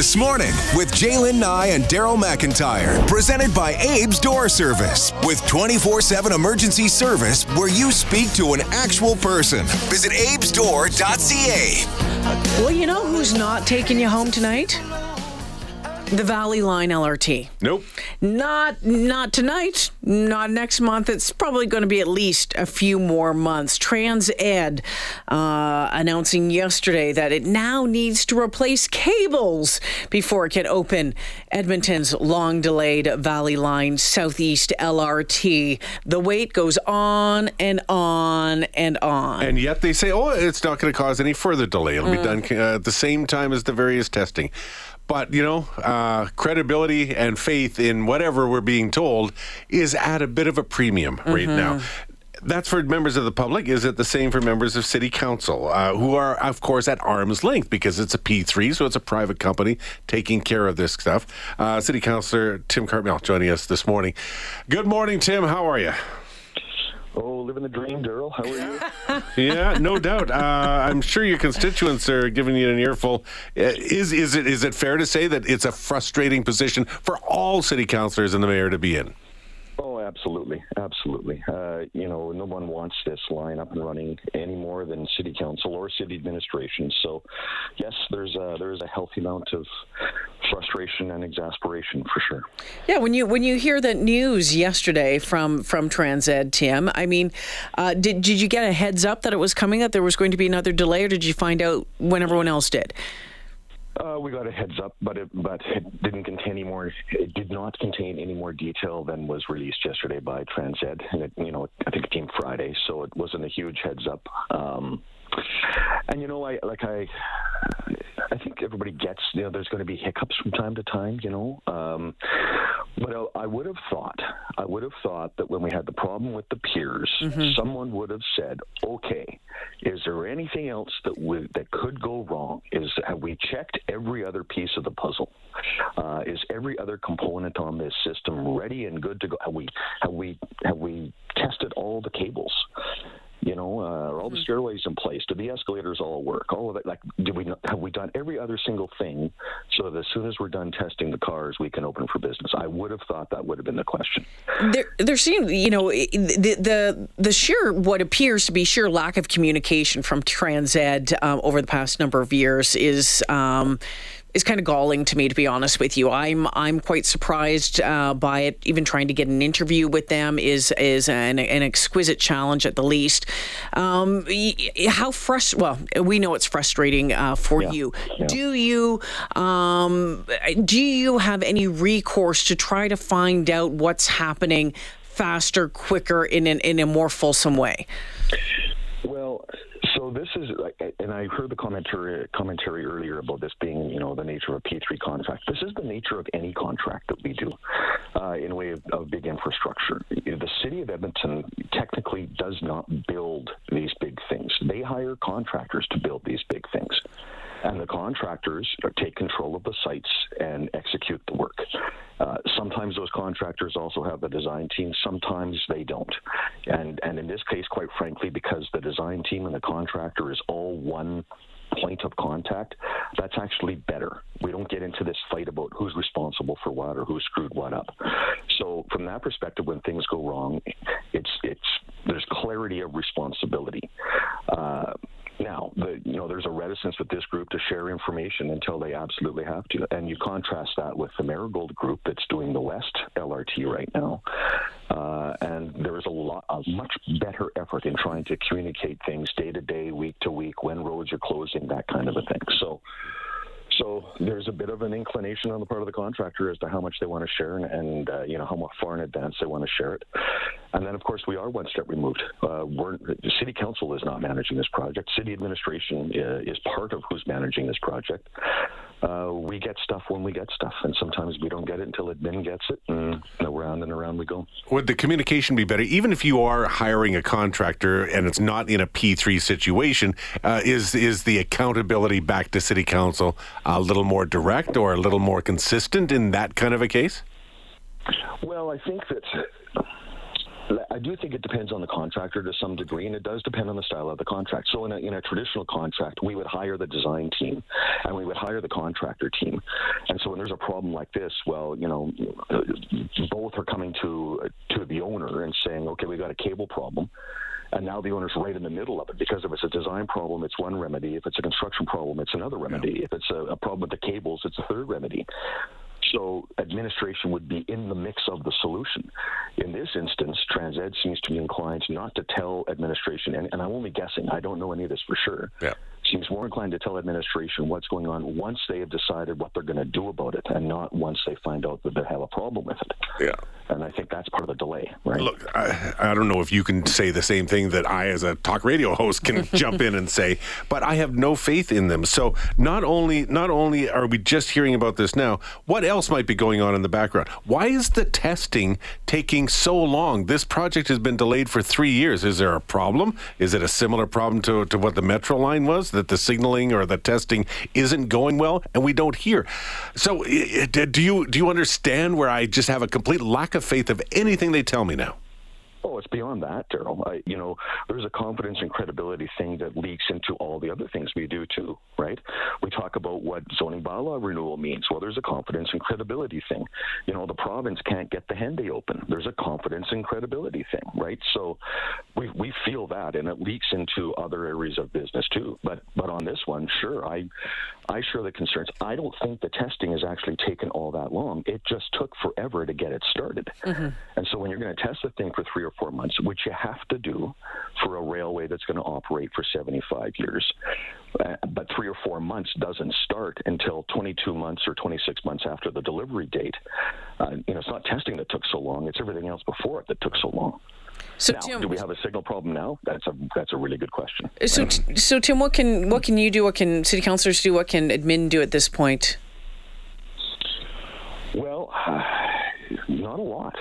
This morning with Jaylen Nye and Daryl McIntyre, presented by Abe's Door Service, with 24 7 emergency service where you speak to an actual person. Visit abesdoor.ca. Well, you know who's not taking you home tonight? The Valley Line LRT. Nope. Not not tonight, not next month. It's probably going to be at least a few more months. Trans Ed uh, announcing yesterday that it now needs to replace cables before it can open Edmonton's long delayed Valley Line Southeast LRT. The wait goes on and on and on. And yet they say, oh, it's not going to cause any further delay. It'll be done uh, at the same time as the various testing. But, you know, uh, credibility and faith in whatever we're being told is at a bit of a premium right now. That's for members of the public. Is it the same for members of city council, uh, who are, of course, at arm's length because it's a P3, so it's a private company taking care of this stuff? Uh, city Councilor Tim Cartmell joining us this morning. Good morning, Tim. How are you? Oh, living the dream, Daryl. How are you? Yeah, no doubt. Uh, I'm sure your constituents are giving you an earful. Uh, Is is it is it fair to say that it's a frustrating position for all city councilors and the mayor to be in? Absolutely, absolutely. Uh, you know, no one wants this line up and running any more than city council or city administration. So, yes, there's a, there's a healthy amount of frustration and exasperation for sure. Yeah, when you when you hear that news yesterday from from TransEd, Tim, I mean, uh, did did you get a heads up that it was coming? That there was going to be another delay, or did you find out when everyone else did? Uh, we got a heads up, but it but it didn't contain any more. It did not contain any more detail than was released yesterday by TransEd, and it, you know I think it came Friday, so it wasn't a huge heads up. Um, and you know, I like I, I think everybody gets you know there's going to be hiccups from time to time, you know. Um, but I, I would have thought, I would have thought that when we had the problem with the piers, someone would have said, "Okay, is there anything else that would that could go wrong? We checked every other piece of the puzzle? Uh, is every other component on this system ready and good to go? Have we have we have we tested all the cables?" You know, uh, are all the stairways in place? Do the escalators all work? All of it. Like, do we have we done every other single thing so that as soon as we're done testing the cars, we can open for business? I would have thought that would have been the question. There, there seemed, you know, the the the sheer what appears to be sheer lack of communication from TransEd um, over the past number of years is. Um, is kind of galling to me, to be honest with you. I'm I'm quite surprised uh, by it. Even trying to get an interview with them is is an, an exquisite challenge at the least. Um, how frust? Well, we know it's frustrating uh, for Yeah, you. yeah. Do you um, do you have any recourse to try to find out what's happening faster, quicker, in an, in a more fulsome way? Well, this is, and I heard the commentary commentary earlier about this being, you know, the nature of a P three contract. This is the nature of any contract that we do, uh, in way of, of big infrastructure. The city of Edmonton technically does not build these big things. They hire contractors to build these big things. And the contractors take control of the sites and execute the work. Uh, sometimes those contractors also have the design team. Sometimes they don't. And and in this case, quite frankly, because the design team and the contractor is all one point of contact, that's actually better. We don't get into this fight about who's responsible for what or who screwed what up. So from that perspective, when things go wrong, it's it's there's clarity of responsibility. Uh, now, you know, there's a reticence with this group to share information until they absolutely have to, and you contrast that with the Marigold group that's doing the West LRT right now, uh, and there is a lot, a much better effort in trying to communicate things day to day, week to week, when roads are closing, that kind of a thing. So. There's a bit of an inclination on the part of the contractor as to how much they want to share and, and uh, you know how far in advance they want to share it. And then of course we are one step removed. Uh, city council is not managing this project. City administration uh, is part of who's managing this project. Uh, we get stuff when we get stuff, and sometimes we don't get it until admin gets it, and around and around we go. Would the communication be better, even if you are hiring a contractor and it's not in a P three situation? Uh, is is the accountability back to City Council a little more direct or a little more consistent in that kind of a case? Well, I think that I do think it depends on the contractor to some degree, and it does depend on the style of the contract. So, in a, in a traditional contract, we would hire the design team and we would hire the contractor team. And so, when there's a problem like this, well, you know, both are coming to to the owner and saying, okay, we got a cable problem. And now the owner's right in the middle of it because if it's a design problem, it's one remedy. If it's a construction problem, it's another remedy. Yeah. If it's a, a problem with the cables, it's a third remedy. So administration would be in the mix of the solution. In this instance, TransEd seems to be inclined not to tell administration, and, and I'm only guessing. I don't know any of this for sure. Yeah seems more inclined to tell administration what's going on once they have decided what they're going to do about it and not once they find out that they have a problem with it. Yeah. And I think that's part of the delay, right? Look, I, I don't know if you can say the same thing that I, as a talk radio host, can jump in and say, but I have no faith in them. So not only not only are we just hearing about this now, what else might be going on in the background? Why is the testing taking so long? This project has been delayed for three years. Is there a problem? Is it a similar problem to, to what the Metro line was? That the signaling or the testing isn't going well, and we don't hear. So, do you do you understand where I just have a complete lack of faith of anything they tell me now? Oh, it's beyond that, Daryl. You know, there's a confidence and credibility thing that leaks into all the other things we do too, right? We talk about what zoning bylaw renewal means. Well, there's a confidence and credibility thing. You know, the province can't get the Henday open. There's a confidence and credibility thing, right? So we we feel that, and it leaks into other areas of business too. But but on this one, sure, I I share the concerns. I don't think the testing has actually taken all that long. It just took forever to get it started. Mm-hmm. And so when you're going to test the thing for three or or four months, which you have to do for a railway that's going to operate for 75 years. Uh, but three or four months doesn't start until 22 months or 26 months after the delivery date. Uh, you know, it's not testing that took so long; it's everything else before it that took so long. So now, Tim, do we have a signal problem now? That's a that's a really good question. So, so Tim, what can what can you do? What can city councilors do? What can admin do at this point? Well, not a lot.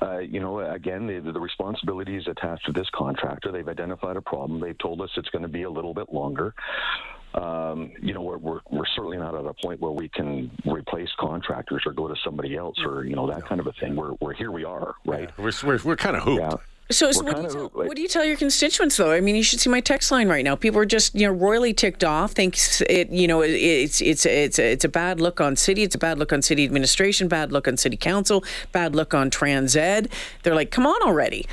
Uh, you know, again, the, the responsibility is attached to this contractor. They've identified a problem. They've told us it's going to be a little bit longer. Um, you know, we're, we're, we're certainly not at a point where we can replace contractors or go to somebody else or, you know, that kind of a thing. We're, we're here we are, right? Yeah, we're, we're, we're kind of hooped. Yeah. So, so what, do you tell, like, what do you tell your constituents though? I mean, you should see my text line right now. People are just you know royally ticked off. Thinks it you know it's it's it's it's a bad look on city. It's a bad look on city administration. Bad look on city council. Bad look on TransEd. They're like, come on already.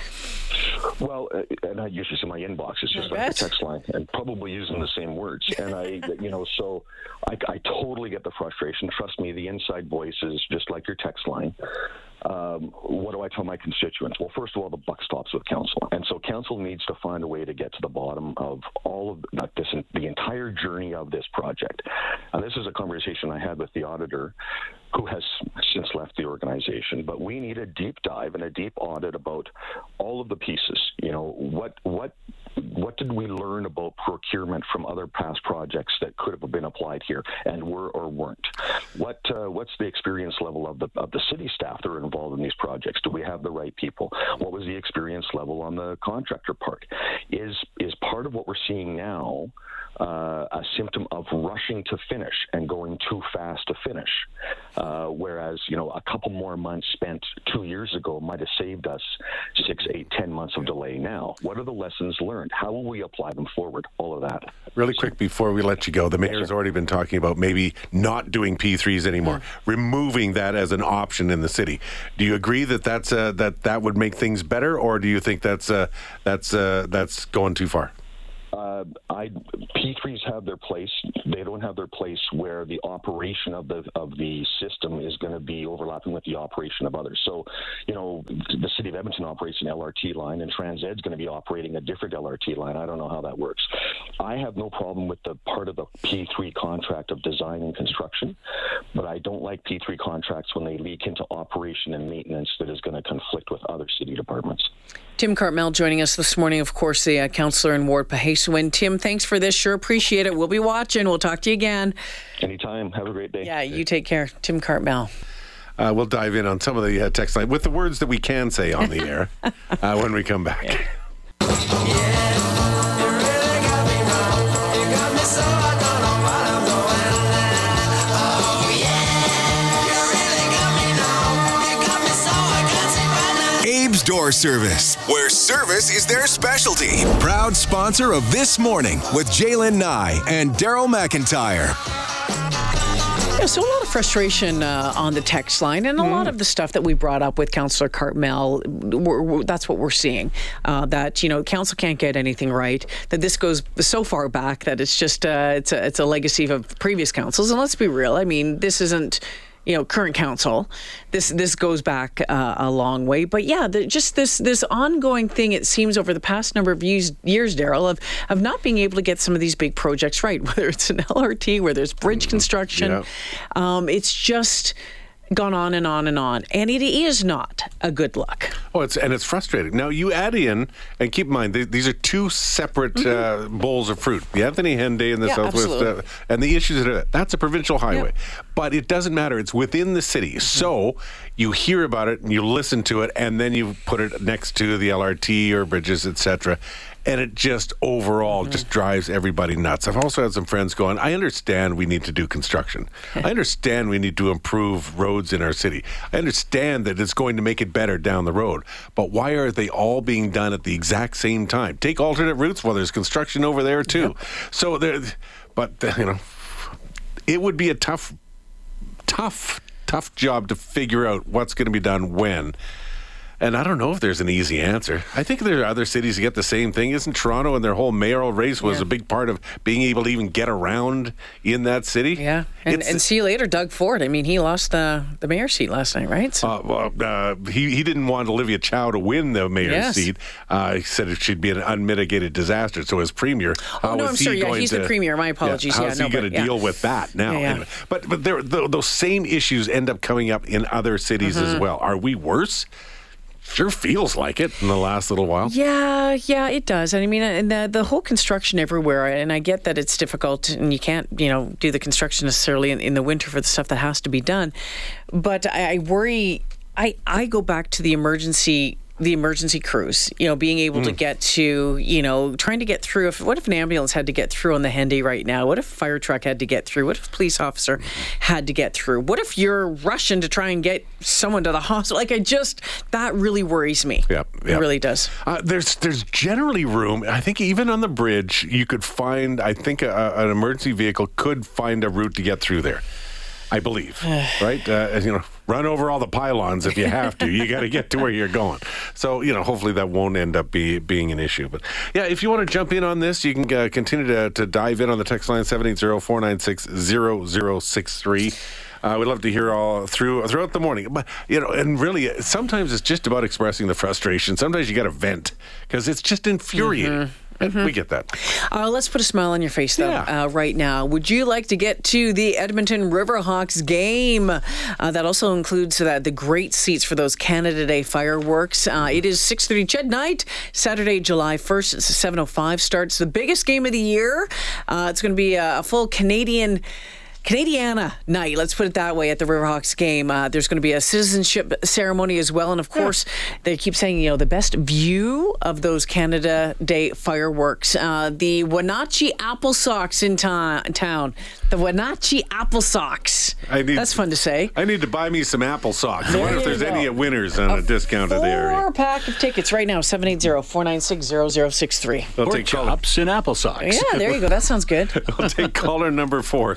Well, uh, and I usually see my inbox. It's just like a text line, and probably using the same words. And I, you know, so I, I totally get the frustration. Trust me, the inside voice is just like your text line um, what do I tell my constituents? Well, first of all, the buck stops with council, and so council needs to find a way to get to the bottom of all of not this, the entire journey of this project. And this is a conversation I had with the auditor, who has since left the organization. But we need a deep dive and a deep audit about all of the pieces. You know, what what what did we learn about procurement from other past projects that could have been applied here and were or weren't? What uh, what's the experience level of the of the city staff that are involved in these projects? Do we have the right people? What was the experience level on the contractor part? Is is part of what we're seeing now uh, a symptom of rushing to finish and going too fast to finish? Uh, whereas you know a couple more months spent two years ago might have saved us six, eight, ten months of delay. Now, what are the lessons learned? How will we apply them forward? All of that. Really quick before we let you go, the mayor's yes, already been talking about maybe not doing P3s anymore, mm-hmm. removing that as an option in the city. Do you agree that that's uh, that that would make things better, or do you think that's uh, that's uh, that's going too far? Uh, I P3s have their place. They don't have their place where the operation of the of the system is going to be overlapping with the operation of others. So, you know, the city of Edmonton operates an LRT line, and TransEd's going to be operating a different LRT line. I don't know how that works. I have no problem with the part of the P3 contract of design and construction, but I don't like P3 contracts when they leak into operation and maintenance that is going to conflict with other city departments. Tim Cartmell joining us this morning, of course, the uh, councillor in Ward Pihêsiwin. Tim, thanks for this. Sure appreciate it. We'll be watching. We'll talk to you again. Anytime. Have a great day. Yeah, you take care. Tim Cartmell. Uh, we'll dive in on some of the uh, text line with the words that we can say on the air uh, when we come back. Yeah. Door Service, where service is their specialty. Proud sponsor of This Morning with Jaylen Nye and Daryl McIntyre. Yeah, so a lot of frustration uh, on the text line, and a lot of the stuff that we brought up with Councillor Cartmell, we're, we're, that's what we're seeing. Uh, that you know, council can't get anything right. That this goes so far back that it's just uh, it's a it's a legacy of previous councils. And let's be real. I mean, this isn't you know current council this this goes back uh, a long way. But yeah the, just this this ongoing thing it seems over the past number of years years Daryl of of not being able to get some of these big projects right whether it's an LRT where there's bridge construction. Yeah. um, it's just gone on and on and on and it is not a good look Oh, it's and it's frustrating. Now you add in, and keep in mind th- these are two separate uh, bowls of fruit: the Anthony Henday and the Mm-hmm. Yeah, Southwest, uh, and the issues that are, that's a provincial highway. But it doesn't matter; it's within the city. Mm-hmm. So you hear about it and you listen to it, and then you put it next to the LRT or bridges, etc. And it just overall Mm-hmm. just drives everybody nuts. I've also had some friends going, I understand we need to do construction. I understand we need to improve roads in our city. I understand that it's going to make it better down the road. But why are they all being done at the exact same time? Take alternate routes. Well, there's construction over there too. So there, but you know, it would be a tough, tough, tough job to figure out what's going to be done when. And I don't know if there's an easy answer. I think there are other cities that get the same thing. Isn't Toronto and their whole mayoral race was Yeah. a big part of being able to even get around in that city? yeah and, and see you later Doug Ford I mean he lost the the mayor seat last night right so Uh, well, uh, he, he didn't want Olivia Chow to win the mayor's Yes. seat. Uh, he said it should be an unmitigated disaster. So, as premier, how Oh, no, I'm sorry. Yeah, he's the premier. My apologies. Yeah, how's no, he going to yeah. deal with that now? Yeah, yeah. Anyway, but but there, th those same issues end up coming up in other cities Mm-hmm. as well. Are we worse? Sure feels like it in the last little while. Yeah, yeah, it does. And I mean, and the, the whole construction everywhere, and I get that it's difficult and you can't, you know, do the construction necessarily in, in the winter for the stuff that has to be done. But I, I worry, I, I go back to the emergency the emergency crews, you know, being able to get to, you know, trying to get through. If what if an ambulance had to get through on the Henday right now? What if a fire truck had to get through? What if a police officer had to get through? What if you're rushing to try and get someone to the hospital? Like, I just that really worries me. Yep, it really does. Uh, there's there's generally room. I think even on the bridge, you could find. I think a- an emergency vehicle could find a route to get through there. I believe, right? Uh, you know, run over all the pylons if you have to. You got to get to where you're going. So you know, hopefully that won't end up be, being an issue. But yeah, if you want to jump in on this, you can uh, continue to, to dive in on the text line 780-496-0063. Uh, we'd love to hear all through throughout the morning, but you know, and really, sometimes it's just about expressing the frustration. Sometimes you got to vent because it's just infuriating. And we get that. Uh, let's put a smile on your face, though, Yeah. uh, right now. Would you like to get to the Edmonton Riverhawks game? Uh, that also includes uh, the great seats for those Canada Day fireworks. Uh, it is 6.30 CHED night, Saturday, July 1st. It's 7.05 starts. The biggest game of the year. Uh, it's going to be a full Canadian... Canadiana night, let's put it that way, at the Riverhawks game. Uh, there's going to be a citizenship ceremony as well. And of course, they keep saying, you know, the best view of those Canada Day fireworks. Uh, the Wenatchee AppleSox in ta- town. The Wenatchee AppleSox. I need- That's fun to say. I need to buy me some apple socks. I wonder if there's go. any at Winners on a, discounted area. Four pack of tickets right now, 780-496-0063. They'll Pork take caller, chops and apple socks. Yeah, there you go. That sounds good. I'll take caller number four,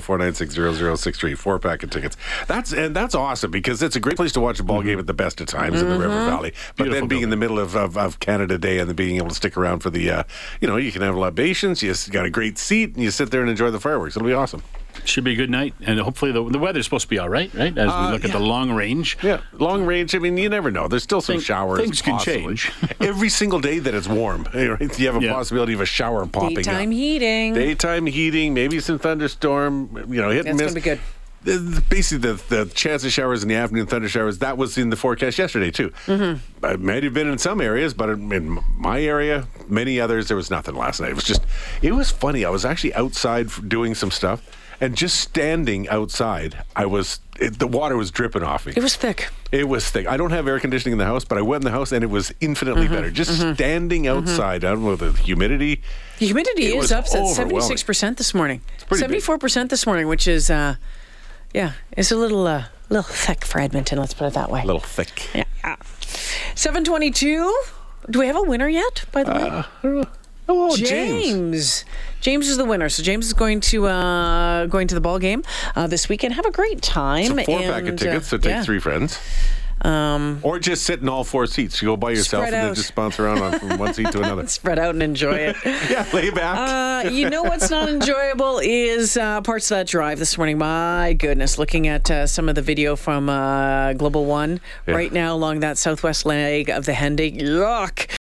780-496-0063, four pack of tickets. That's and that's awesome because it's a great place to watch a ball game at the best of times in the River Valley. But Beautiful then being in the middle of, of, of Canada Day and being able to stick around for the, uh, you know, you can have libations, you got a great seat, and you sit there and enjoy the fireworks. It'll be awesome. Should be a good night, and hopefully the, the weather's supposed to be all right, right? As we uh, look at the long range. Yeah, long range. I mean, you never know. There's still some Think- showers. things can possibly. change. Every single day that it's warm, right? you have a Yeah. possibility of a shower popping Daytime up. heating. Daytime heating, maybe some thunderstorm. You know, hit and That's miss. gonna be good. Basically, the, the chance of showers in the afternoon, thunder showers, that was in the forecast yesterday too. Mm-hmm. It might have been in some areas, but in my area, many others, there was nothing last night. It was just, it was funny. I was actually outside doing some stuff, and just standing outside, I was, it, the water was dripping off me. It was thick. It was thick. I don't have air conditioning in the house, but I went in the house and it was infinitely Mm-hmm. better. Just standing outside, I don't know the humidity. The humidity is up at 76% this morning. pretty 74% this morning, which is, uh, yeah, it's a little, uh, little thick for Edmonton, let's put it that way. A little thick. Yeah. 722. Do we have a winner yet, by the way? Oh, James. James. James is the winner. So James is going to uh, going to the ball game uh, this weekend. Have a great time. It's a four pack of tickets, uh, so take yeah. three friends. Um, Or just sit in all four seats. You go by yourself and then just bounce around on, from one seat to another. spread out and enjoy it. yeah, lay back. Uh, you know what's not enjoyable is uh, parts of that drive this morning. My goodness, looking at uh, some of the video from uh, Global One Yeah. right now along that southwest leg of the Henday. Yuck.